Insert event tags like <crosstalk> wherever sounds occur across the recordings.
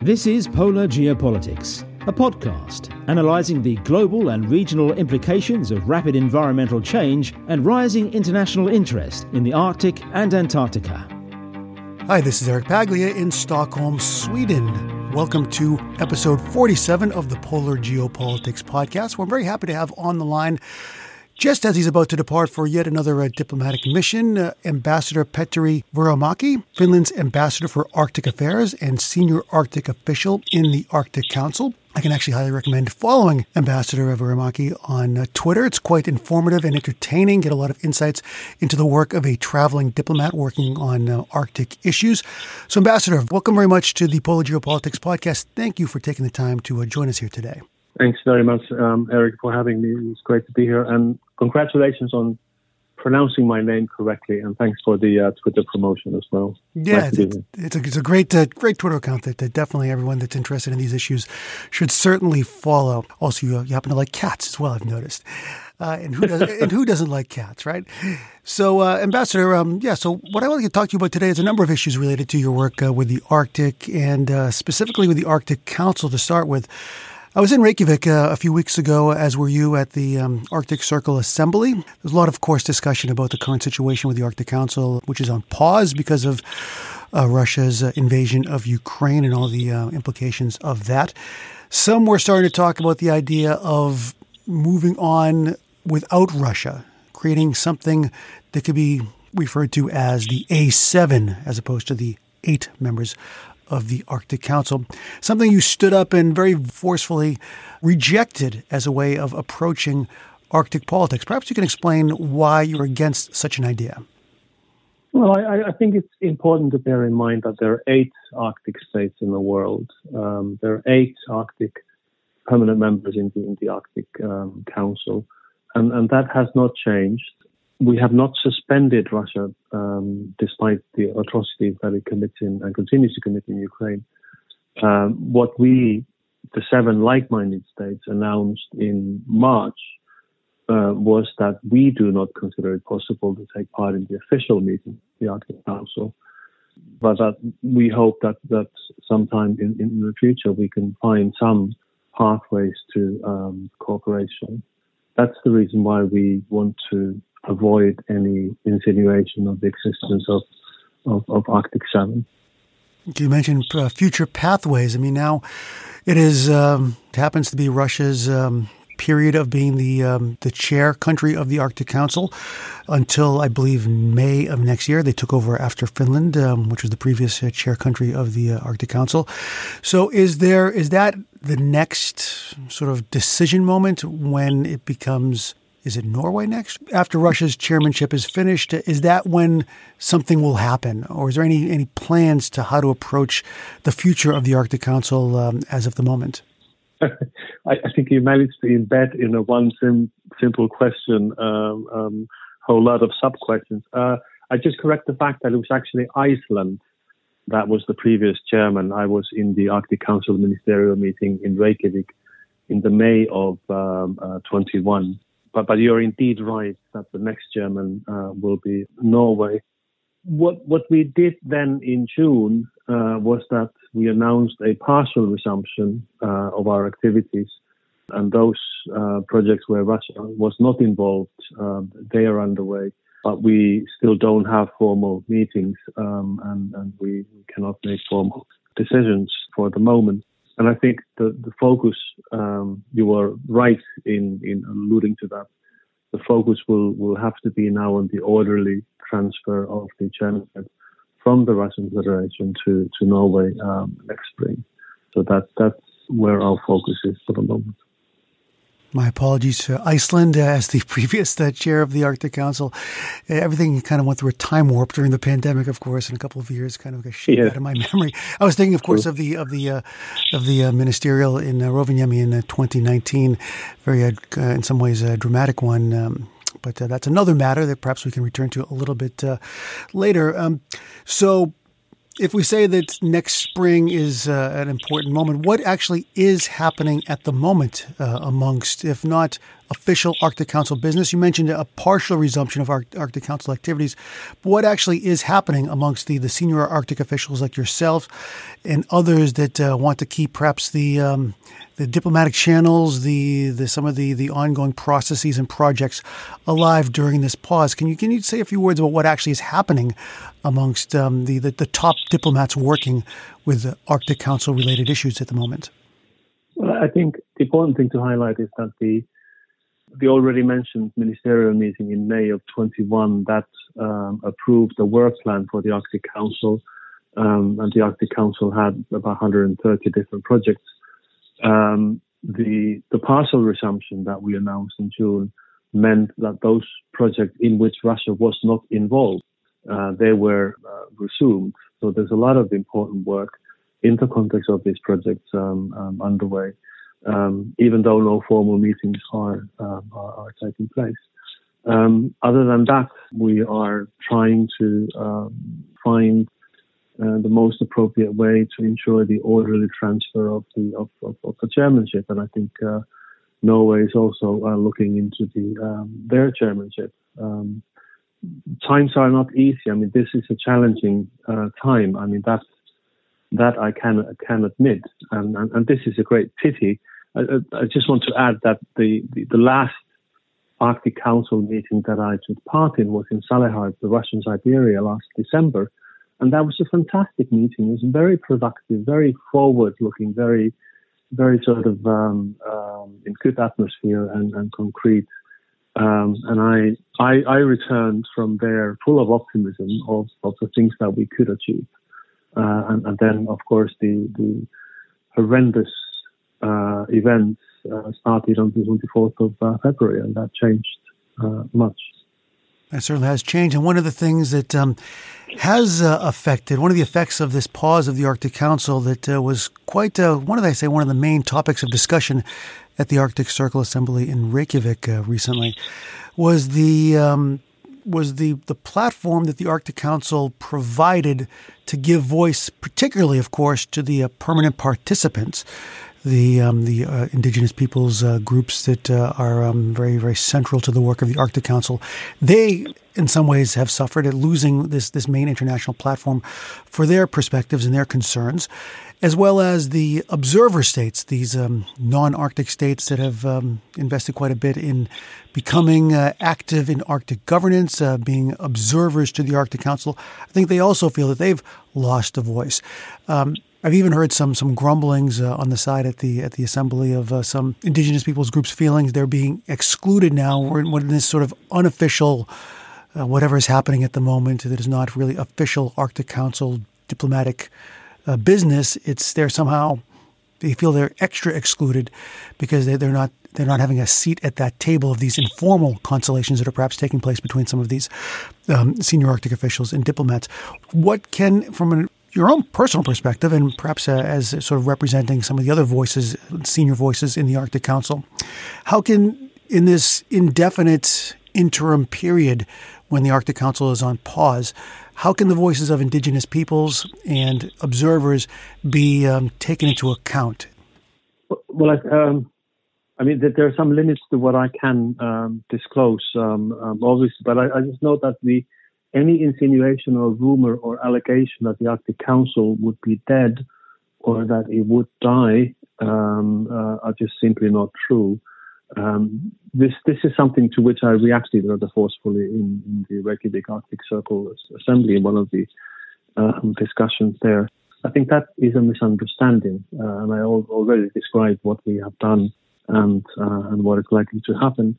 This is Polar Geopolitics, a podcast analysing the global and regional implications of rapid environmental change and rising international interest in the Arctic and Antarctica. Hi, this is Eric Paglia in Stockholm, Sweden. Welcome to episode 47 of the Polar Geopolitics podcast. We're very happy to have on the line just as he's about to depart for yet another uh, diplomatic mission, uh, Ambassador Petteri Vuorenmäki, Finland's ambassador for Arctic affairs and senior Arctic official in the Arctic Council. I can actually highly recommend following Ambassador Vuorenmäki on uh, Twitter. It's quite informative and entertaining. Get a lot of insights into the work of a traveling diplomat working on uh, Arctic issues. So, Ambassador, welcome very much to the Polar Geopolitics podcast. Thank you for taking the time to uh, join us here today. Thanks very much, um, Eric, for having me. It's great to be here. And congratulations on pronouncing my name correctly, and thanks for the uh, Twitter promotion as well. Yeah, nice it's, it's, a, it's a great uh, great Twitter account that, that, definitely everyone that's interested in these issues should certainly follow. Also, you, you happen to like cats as well, I've noticed. Uh, and who does, <laughs> and who doesn't like cats, right? So, uh, Ambassador, um, yeah. So, what I want to talk to you about today is a number of issues related to your work uh, with the Arctic, and uh, specifically with the Arctic Council. To start with, I was in Reykjavik uh, a few weeks ago, as were you, at the um, Arctic Circle Assembly. There's a lot, of course, discussion about the current situation with the Arctic Council, which is on pause because of uh, Russia's uh, invasion of Ukraine and all the uh, implications of that. Some were starting to talk about the idea of moving on without Russia, creating something that could be referred to as the A7 as opposed to the eight members of the Arctic Council, something you stood up and very forcefully rejected as a way of approaching Arctic politics. Perhaps you can explain why you're against such an idea. Well, I, I, think it's important to bear in mind that there are eight Arctic states in the world. Um, there are eight Arctic permanent members in the, in the Arctic um, Council, and, and that has not changed we have not suspended Russia um, despite the atrocities that it commits in and continues to commit in Ukraine. Um, what we, the seven like-minded states, announced in March uh, was that we do not consider it possible to take part in the official meeting, the Arctic Council, but that we hope that that sometime in, in the future we can find some pathways to um, cooperation. That's the reason why we want to avoid any insinuation of the existence of, of, of Arctic 7. You mentioned uh, future pathways. I mean, now it is um, it happens to be Russia's um, period of being the um, the chair country of the Arctic Council until I believe May of next year. They took over after Finland, um, which was the previous uh, chair country of the uh, Arctic Council. So, is there is that the next sort of decision moment when it becomes is it Norway next? After Russia's chairmanship is finished, is that when something will happen? Or is there any, any plans to how to approach the future of the Arctic Council um, as of the moment? <laughs> I, I, think you managed to embed in a one sim, simple question um, um, whole lot of sub questions. Uh, I just correct the fact that it was actually Iceland that was the previous chairman. I was in the Arctic Council ministerial meeting in Reykjavik in the May of um, uh, 21 but, but you're indeed right that the next German uh, will be Norway. What what we did then in June uh, was that we announced a partial resumption uh, of our activities, and those uh, projects where Russia was not involved, um, they are underway. But we still don't have formal meetings, um, and, and we cannot make formal decisions for the moment. And I think the, the focus, um, you were right in, in alluding to that. The focus will, will have to be now on the orderly transfer of the chairmanship from the Russian Federation to, to Norway um, next spring. So that, that's where our focus is for the moment. My apologies to Iceland uh, as the <laughs> previous uh, chair of the Arctic Council. Uh, everything kind of went through a time warp during the pandemic, of course, in a couple of years kind of got shaped yeah. out of my <laughs> memory. I was thinking, of course, of the of the uh, of the uh, ministerial in uh, Rovaniemi in 2019, very in some ways a dramatic one. Um, but that's another matter that perhaps we can return to a little bit later. Um, so if we say that next spring is uh, an important moment, what actually is happening at the moment uh, amongst, if not official Arctic Council business? You mentioned a partial resumption of Arctic Council activities. What actually is happening amongst the, the senior Arctic officials like yourself and others that uh, want to keep perhaps the um, the diplomatic channels, the, the some of the, the ongoing processes and projects alive during this pause? Can you can you say a few words about what actually is happening amongst um, the, the, the top diplomats working with Arctic Council related issues at the moment? Well, I think the important thing to highlight is that the the already mentioned ministerial meeting in May of 21 that um, approved the work plan for the Arctic Council, um, and the Arctic Council had about 130 different projects. Um, the the partial resumption that we announced in June meant that those projects in which Russia was not involved, uh, they were uh, resumed. So there's a lot of important work in the context of these projects um, um, underway um, even though no formal meetings are, um, are, are, taking place. Um, other than that, we are trying to um, find uh, the most appropriate way to ensure the orderly transfer of the of, of, of the chairmanship, and I think uh, Norway is also uh, looking into the um, their chairmanship. Um, times are not easy. I mean, this is a challenging uh, time. I mean, that's that I can can admit, and, and, and this is a great pity. I, I, just want to add that the, the, the last Arctic Council meeting that I took part in was in Salekhard, the Russian Siberia, last December, and that was a fantastic meeting. It was very productive, very forward-looking, very very sort of um, um, in good atmosphere and, and concrete. Um, and I, I, I returned from there full of optimism of, of the things that we could achieve. Uh, and, and, then, of course, the, the horrendous uh, events uh, started on the 24th of uh, February, and that changed uh, much. That certainly has changed. And one of the things that um, has uh, affected, one of the effects of this pause of the Arctic Council that was quite, one of I say, one of the main topics of discussion at the Arctic Circle Assembly in Reykjavik recently, was the um, was the, the platform that the Arctic Council provided to give voice, particularly, of course, to the uh, permanent participants, the um, the uh, indigenous peoples uh, groups that uh, are um, very very central to the work of the Arctic Council. They, in some ways, have suffered at losing this this main international platform for their perspectives and their concerns as well as the observer states, these um, non Arctic states that have um, invested quite a bit in becoming uh, active in Arctic governance, uh, being observers to the Arctic Council. I think they also feel that they've lost a voice. I've even heard some some grumblings uh, on the side at the at the assembly of uh, some indigenous peoples groups feelings they're being excluded now. We're in, in this sort of unofficial, uh, whatever is happening at the moment that is not really official Arctic Council diplomatic uh, business, it's they're somehow they feel they're extra excluded because they, they're not they're not having a seat at that table of these informal consultations that are perhaps taking place between some of these um, senior Arctic officials and diplomats. What can, from an, your own personal perspective, and perhaps uh, as sort of representing some of the other voices, senior voices in the Arctic Council, how can in this indefinite interim period when the Arctic Council is on pause, how can the voices of indigenous peoples and observers be um, taken into account? Well, I, um, I mean, there are some limits to what I can um, disclose, um, um, obviously, but I, I, just know that the any insinuation or rumor or allegation that the Arctic Council would be dead or that it would die um, uh, are just simply not true. Um, this this is something to which I reacted rather forcefully in, in the Reykjavik Arctic Circle Assembly in one of the um, discussions there. I think that is a misunderstanding, uh, and I al- already described what we have done and uh, and what is likely to happen.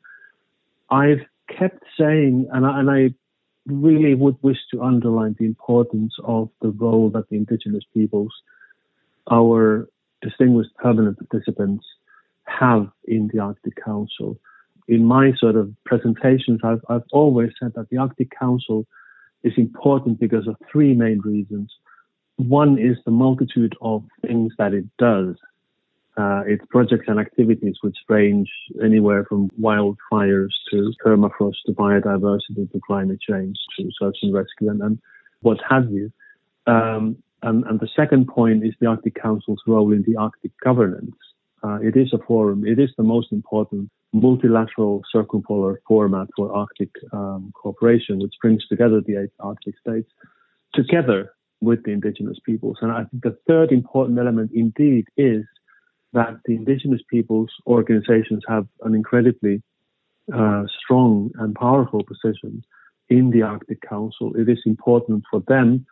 I've kept saying, and I, and I really would wish to underline the importance of the role that the indigenous peoples, our distinguished permanent participants, have in the Arctic Council. In my sort of presentations, I've, I've always said that the Arctic Council is important because of three main reasons. One is the multitude of things that it does. Uh, its projects and activities, which range anywhere from wildfires to permafrost to biodiversity to climate change to search and rescue and, and what have you. Um, and, and, the second point is the Arctic Council's role in the Arctic governance. Uh, it is a forum. It is the most important multilateral circumpolar format for Arctic um, cooperation, which brings together the eight Arctic states together with the indigenous peoples. And I think the third important element indeed is that the indigenous peoples organizations have an incredibly uh, strong and powerful position in the Arctic Council. It is important for them,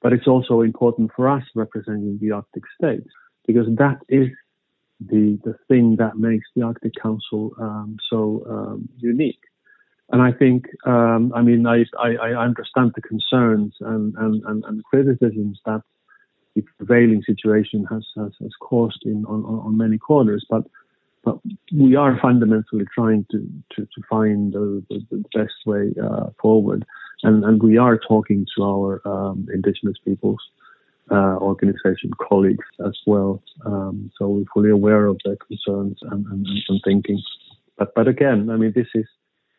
but it's also important for us representing the Arctic states because that is the the thing that makes the Arctic Council um, so um, unique. And I think, um, I mean, I, I, I, understand the concerns and, and, and, and, criticisms that the prevailing situation has, has, has caused in, on, on many corners, but but we are fundamentally trying to, to, to find the, the, best way uh, forward. And, and we are talking to our um, indigenous peoples uh, organization colleagues as well. Um, so we're fully aware of their concerns and, and, and, thinking. But but again, I mean, this is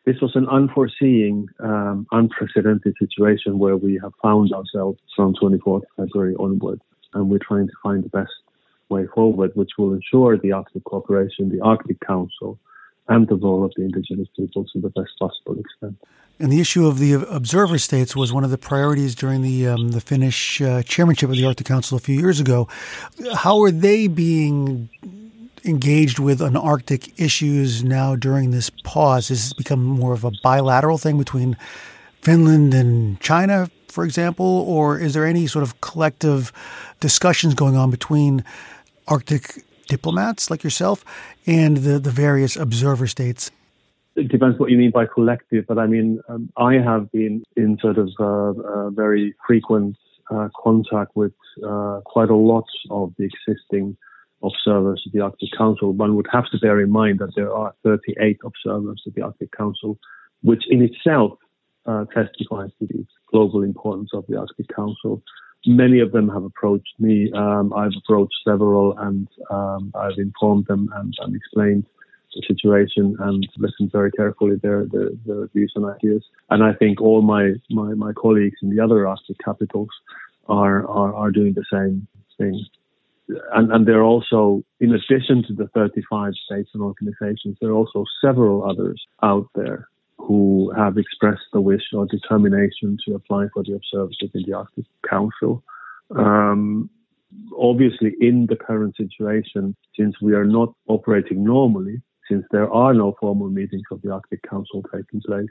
this was an unforeseen, um, unprecedented situation where we have found ourselves from 24th February onwards, and we're trying to find the best way forward, which will ensure the Arctic cooperation, the Arctic Council, and the role of the indigenous peoples to the best possible extent. And the issue of the observer states was one of the priorities during the um, the Finnish uh, chairmanship of the Arctic Council a few years ago. How are they being engaged with an Arctic issues now during this pause? Has this become more of a bilateral thing between Finland and China, for example, or is there any sort of collective discussions going on between Arctic diplomats like yourself and the, the various observer states? It depends what you mean by collective, but I mean, um, I have been in sort of uh, uh, very frequent uh, contact with uh, quite a lot of the existing observers of the Arctic Council. One would have to bear in mind that there are 38 observers of the Arctic Council, which in itself uh, testifies to the global importance of the Arctic Council many of them have approached me. Um, I've approached several and um, I've informed them and, and, explained the situation and listened very carefully their, their, their, views and ideas. And I think all my, my, my colleagues in the other Arctic capitals are, are, are doing the same thing. And, and there are also, in addition to the 35 states and organizations, there are also several others out there who have expressed the wish or determination to apply for the observership in the Arctic Council. Um, obviously, in the current situation, since we are not operating normally, since there are no formal meetings of the Arctic Council taking place,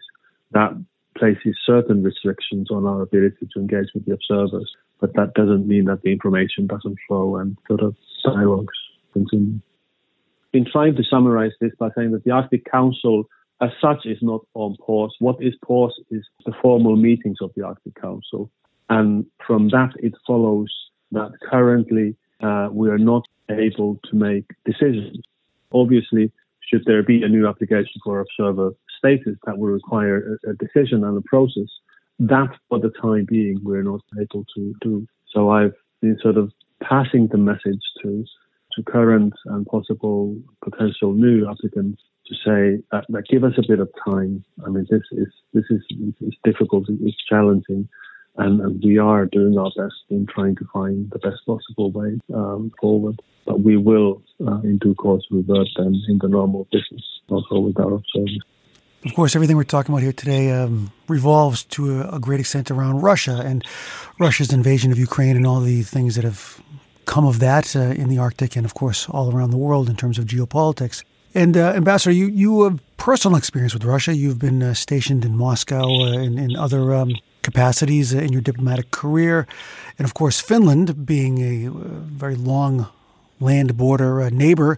that places certain restrictions on our ability to engage with the observers. But that doesn't mean that the information doesn't flow and sort of dialogues continue. Been trying to summarize this by saying that the Arctic Council as such is not on pause. What is pause is the formal meetings of the Arctic Council. And from that, it follows that currently uh, we are not able to make decisions. Obviously, should there be a new application for observer status that will require a, a decision and a process, that for the time being we're not able to do. So I've been sort of passing the message to to current and possible potential new applicants to say that, that, give us a bit of time. I mean, this is this is it's difficult, it's challenging, and, and, we are doing our best in trying to find the best possible way um, forward. But we will, uh, in due course, revert them in the normal business, also with our observers. Of course, everything we're talking about here today um, revolves to a, a, great extent around Russia and Russia's invasion of Ukraine and all the things that have come of that uh, in the Arctic and, of course, all around the world in terms of geopolitics. And uh, Ambassador, you you have personal experience with Russia. You've been uh, stationed in Moscow uh, and in other um, capacities in your diplomatic career, and of course, Finland, being a uh, very long land border uh, neighbor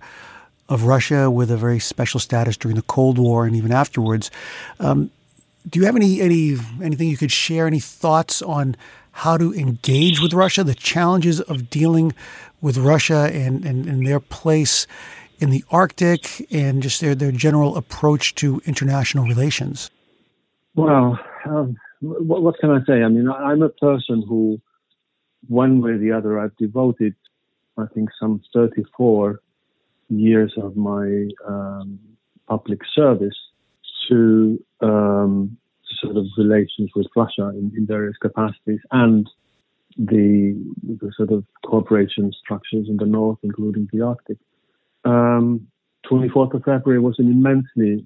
of Russia with a very special status during the Cold War and even afterwards. Um, do you have any any anything you could share? Any thoughts on how to engage with Russia, the challenges of dealing with Russia and, and, and their place in the Arctic and just their, their general approach to international relations? Well, um, what, what, can I say? I mean, I'm a person who, one way or the other, I've devoted, I think, some 34 years of my um, public service to um, sort of relations with Russia in, in various capacities and the, the, sort of cooperation structures in the north, including the Arctic. Um, 24th of February was an immensely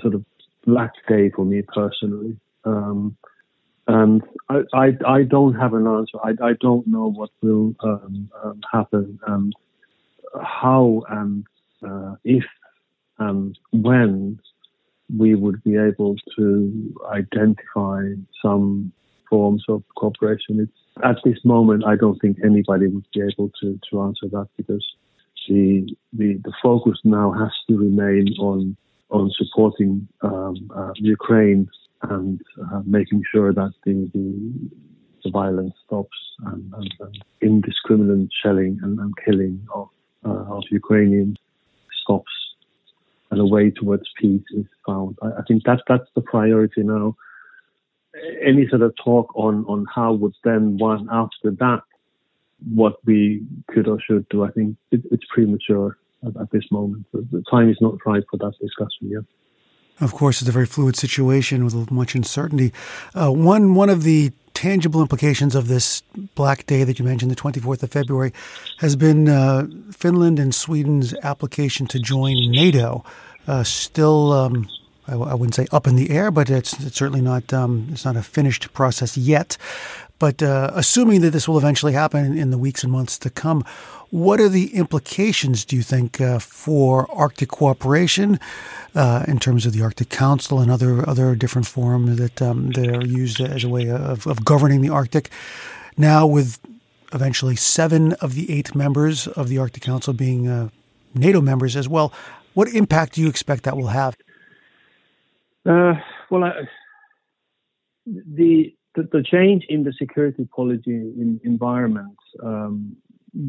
sort of black day for me personally. Um, and I, I, I, don't have an answer. I, I don't know what will um, um, happen and how and uh, if and when we would be able to identify some forms of cooperation. It's, at this moment, I don't think anybody would be able to, to answer that because the, the, the focus now has to remain on on supporting um, uh, Ukraine and uh, making sure that the, the, the violence stops and, and, and indiscriminate shelling and, and killing of, uh, of Ukrainians stops and a way towards peace is found. I, I think that that's the priority now. Any sort of talk on, on how would then one after that what we could or should do, I think it, it's premature at, at, this moment. The, the time is not right for that discussion yet. Of course, it's a very fluid situation with much uncertainty. Uh, one one of the tangible implications of this Black Day that you mentioned, the 24th of February, has been uh, Finland and Sweden's application to join NATO. Uh, still, um, I, wouldn't say up in the air, but it's, it's certainly not um, it's not a finished process yet. But uh, assuming that this will eventually happen in the weeks and months to come, what are the implications, do you think, uh, for Arctic cooperation uh, in terms of the Arctic Council and other other different forums that um, that are used as a way of, of governing the Arctic? Now, with eventually seven of the eight members of the Arctic Council being uh, NATO members as well, what impact do you expect that will have? Uh, well, I, the, the, the change in the security policy in environment um,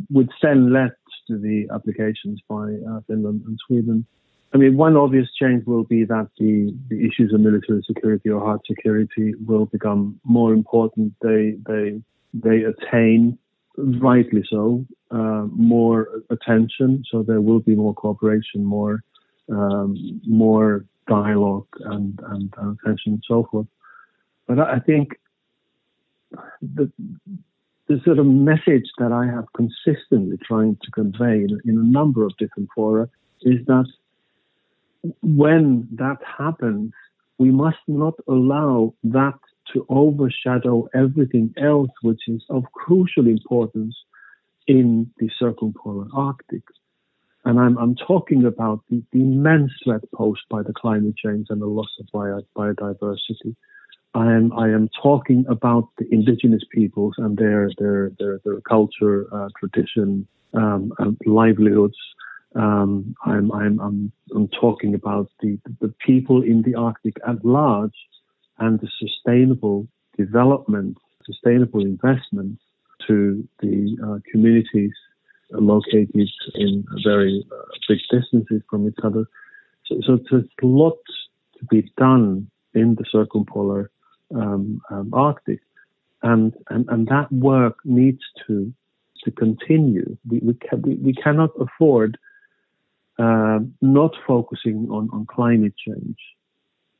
would send lead to the applications by uh, Finland and Sweden. I mean, one obvious change will be that the, the issues of military security or hard security will become more important. They they they attain, rightly so, uh, more attention. So there will be more cooperation, more um, more dialogue and, and attention and so forth. But I think the the sort of message that I have consistently trying to convey in, in a number of different fora is that when that happens, we must not allow that to overshadow everything else which is of crucial importance in the circumpolar Arctic. And I'm, I'm talking about the, the immense threat posed by the climate change and the loss of biodiversity. I am I am talking about the indigenous peoples and their their their, their culture, uh, tradition, um, and livelihoods. Um, I'm, I'm I'm I'm talking about the the people in the Arctic at large and the sustainable development, sustainable investment to the uh, communities located in very uh, big distances from each other. So, so there's a lot to be done in the circumpolar um, um, Arctic, and, and and that work needs to to continue. We we, can, we, we cannot afford uh, not focusing on, on climate change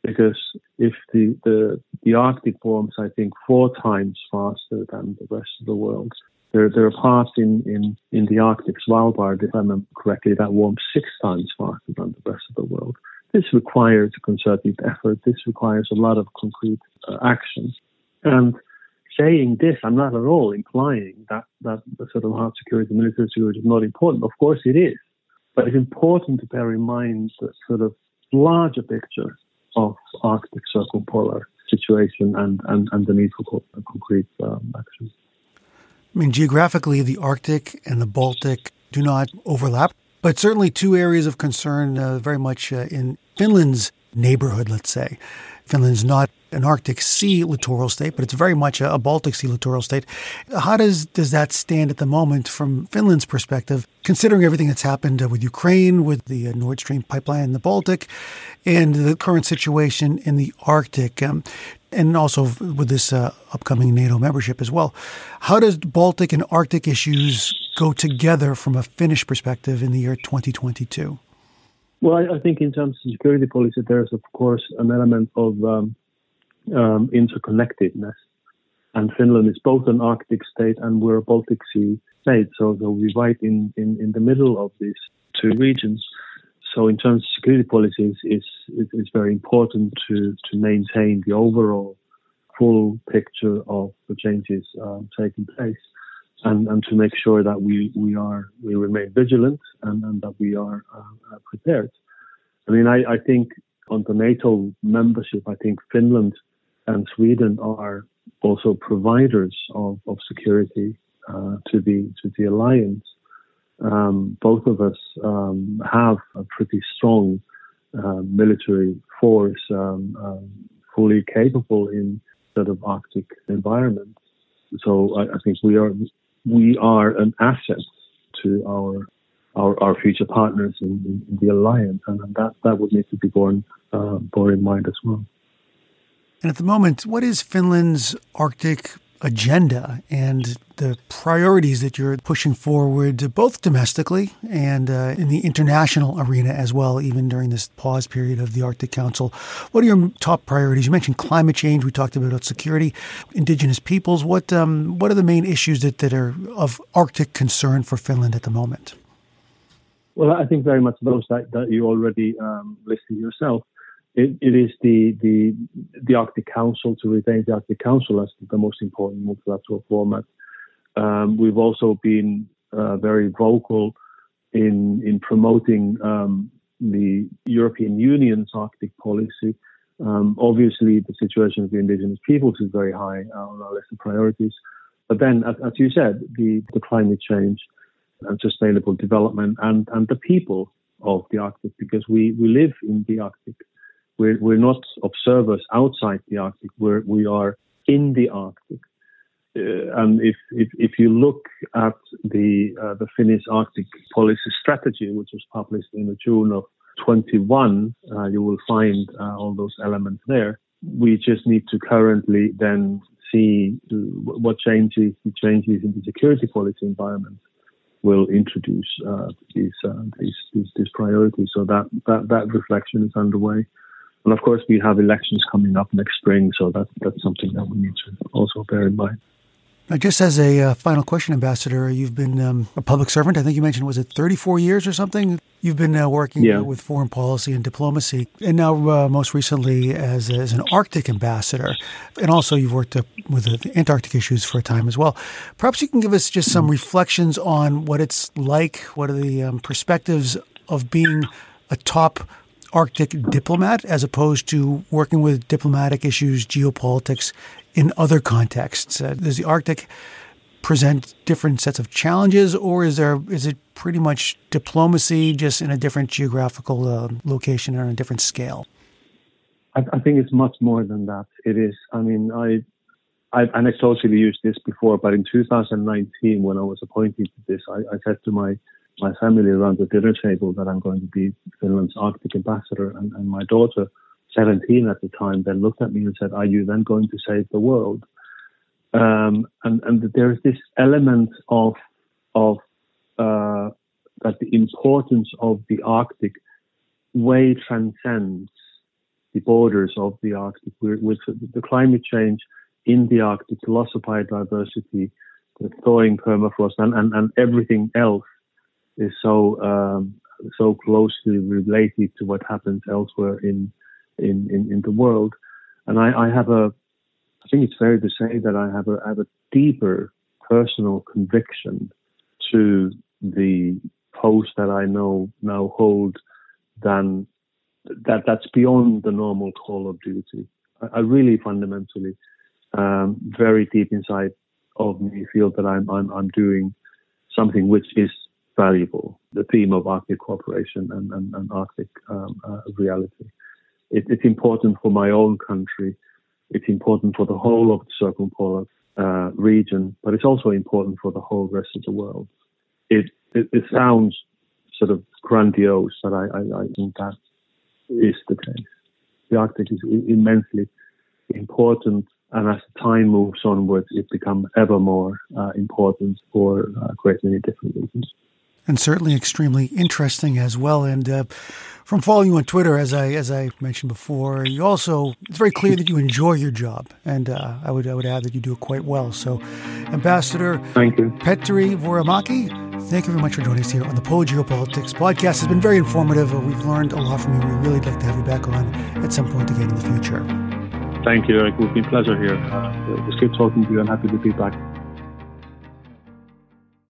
because if the, the the Arctic warms, I think, four times faster than the rest of the world. There, there are parts in, in, in the Arctic, Svalbard, if I remember correctly, that warm six times faster than the rest of the world. This requires a concerted effort. This requires a lot of concrete uh. And saying this, I'm not at all implying that, that the sort of hard security, military security is not important. Of course it is. But it's important to bear in mind the sort of larger picture of Arctic circumpolar situation and, and, and the need for concrete um, action. I mean, geographically, the Arctic and the Baltic do not overlap, but certainly two areas of concern uh, very much uh, in Finland's neighborhood, let's say. Finland's not an Arctic Sea littoral state, but it's very much a, Baltic Sea littoral state. How does does that stand at the moment from Finland's perspective, considering everything that's happened uh, with Ukraine, with the uh, Nord Stream pipeline in the Baltic, and the current situation in the Arctic? Um, and also with this uh, upcoming NATO membership as well. How does Baltic and Arctic issues go together from a Finnish perspective in the year 2022? Well, I, I think in terms of security policy, there's of course an element of um, um, interconnectedness. And Finland is both an Arctic state and we're a Baltic Sea state, so, we're right in, in, in the middle of these two regions. so in terms of security policies, it's, it's very important to, to maintain the overall full picture of the changes um, taking place and, and to make sure that we, we are we remain vigilant and, and that we are uh, prepared. I mean, I, I think on the NATO membership, I think Finland and Sweden are also providers of, of security uh, to the to the alliance. Um, both of us um, have a pretty strong uh, military force, um, um, fully capable in sort of Arctic environment. So I, I, think we are we are an asset to our our, our future partners in, in, the alliance, and, that that would need to be borne uh, borne in mind as well. And at the moment, what is Finland's Arctic agenda and the priorities that you're pushing forward, both domestically and uh, in the international arena as well, even during this pause period of the Arctic Council. What are your top priorities? You mentioned climate change. We talked about security, indigenous peoples. What um, what are the main issues that, that are of Arctic concern for Finland at the moment? Well, I think very much those that, that you already um, listed yourself it, it is the, the the Arctic Council to retain the Arctic Council as the most important multilateral format. Um, we've also been uh, very vocal in in promoting um, the European Union's Arctic policy. Um, obviously, the situation of the indigenous peoples is very high on our list of priorities. But then, as, as you said, the, the climate change and sustainable development and, and the people of the Arctic, because we, we live in the Arctic. We're, we're not observers outside the Arctic. We're, we are in the Arctic. Uh, and if, if, if you look at the uh, the Finnish Arctic policy strategy, which was published in June of 21, uh, you will find uh, all those elements there. We just need to currently then see what changes the changes in the security policy environment will introduce uh, these, uh, these, these these priorities. So that that that reflection is underway. And of course, we have elections coming up next spring, so that, that's something that we need to also bear in mind. Now, just as a uh, final question, Ambassador, you've been um, a public servant. I think you mentioned, was it 34 years or something? You've been uh, working yeah. with foreign policy and diplomacy, and now uh, most recently as, as an Arctic ambassador. And also, you've worked with the Antarctic issues for a time as well. Perhaps you can give us just some reflections on what it's like, what are the um, perspectives of being a top Arctic diplomat as opposed to working with diplomatic issues, geopolitics in other contexts? Uh, does the Arctic present different sets of challenges, or is there is it pretty much diplomacy just in a different geographical uh, location and on a different scale? I, I, think it's much more than that. It is. I mean, I. I, and I totally used this before, but in 2019, when I was appointed to this, I, I said to my my family around the dinner table that I'm going to be Finland's Arctic ambassador. And, and my daughter, 17 at the time, then looked at me and said, Are you then going to save the world? Um, and, and there's this element of, of uh, that the importance of the Arctic way transcends the borders of the Arctic. We're, with the climate change in the Arctic, the loss of biodiversity, the thawing permafrost, and, and, and everything else is so um, so closely related to what happens elsewhere in in, in, in the world. And I, I, have a I think it's fair to say that I have a I have a deeper personal conviction to the post that I know now hold than that that's beyond the normal call of duty. I, I really fundamentally um, very deep inside of me feel that I'm I'm, I'm doing something which is valuable, the theme of Arctic cooperation and, and, and Arctic um, uh, reality. It, it's important for my own country. It's important for the whole of the circumpolar uh, region, but it's also important for the whole rest of the world. It, it, it sounds sort of grandiose, but I, I, I, think that is the case. The Arctic is immensely important, and as time moves onwards, it becomes ever more uh, important for uh, many different reasons and certainly extremely interesting as well. And uh, from following you on Twitter, as I as I mentioned before, you also it's very clear that you enjoy your job, and uh, I would I would add that you do it quite well. So, Ambassador Thank you. Petteri Vuorenmäki, thank you very much for joining us here on the Polar Geopolitics podcast. It's been very informative. We've learned a lot from you. We really like to have you back on at some point again in the future. Thank you, Eric. It was a pleasure here. Uh, it was good talking to you. I'm happy to be back.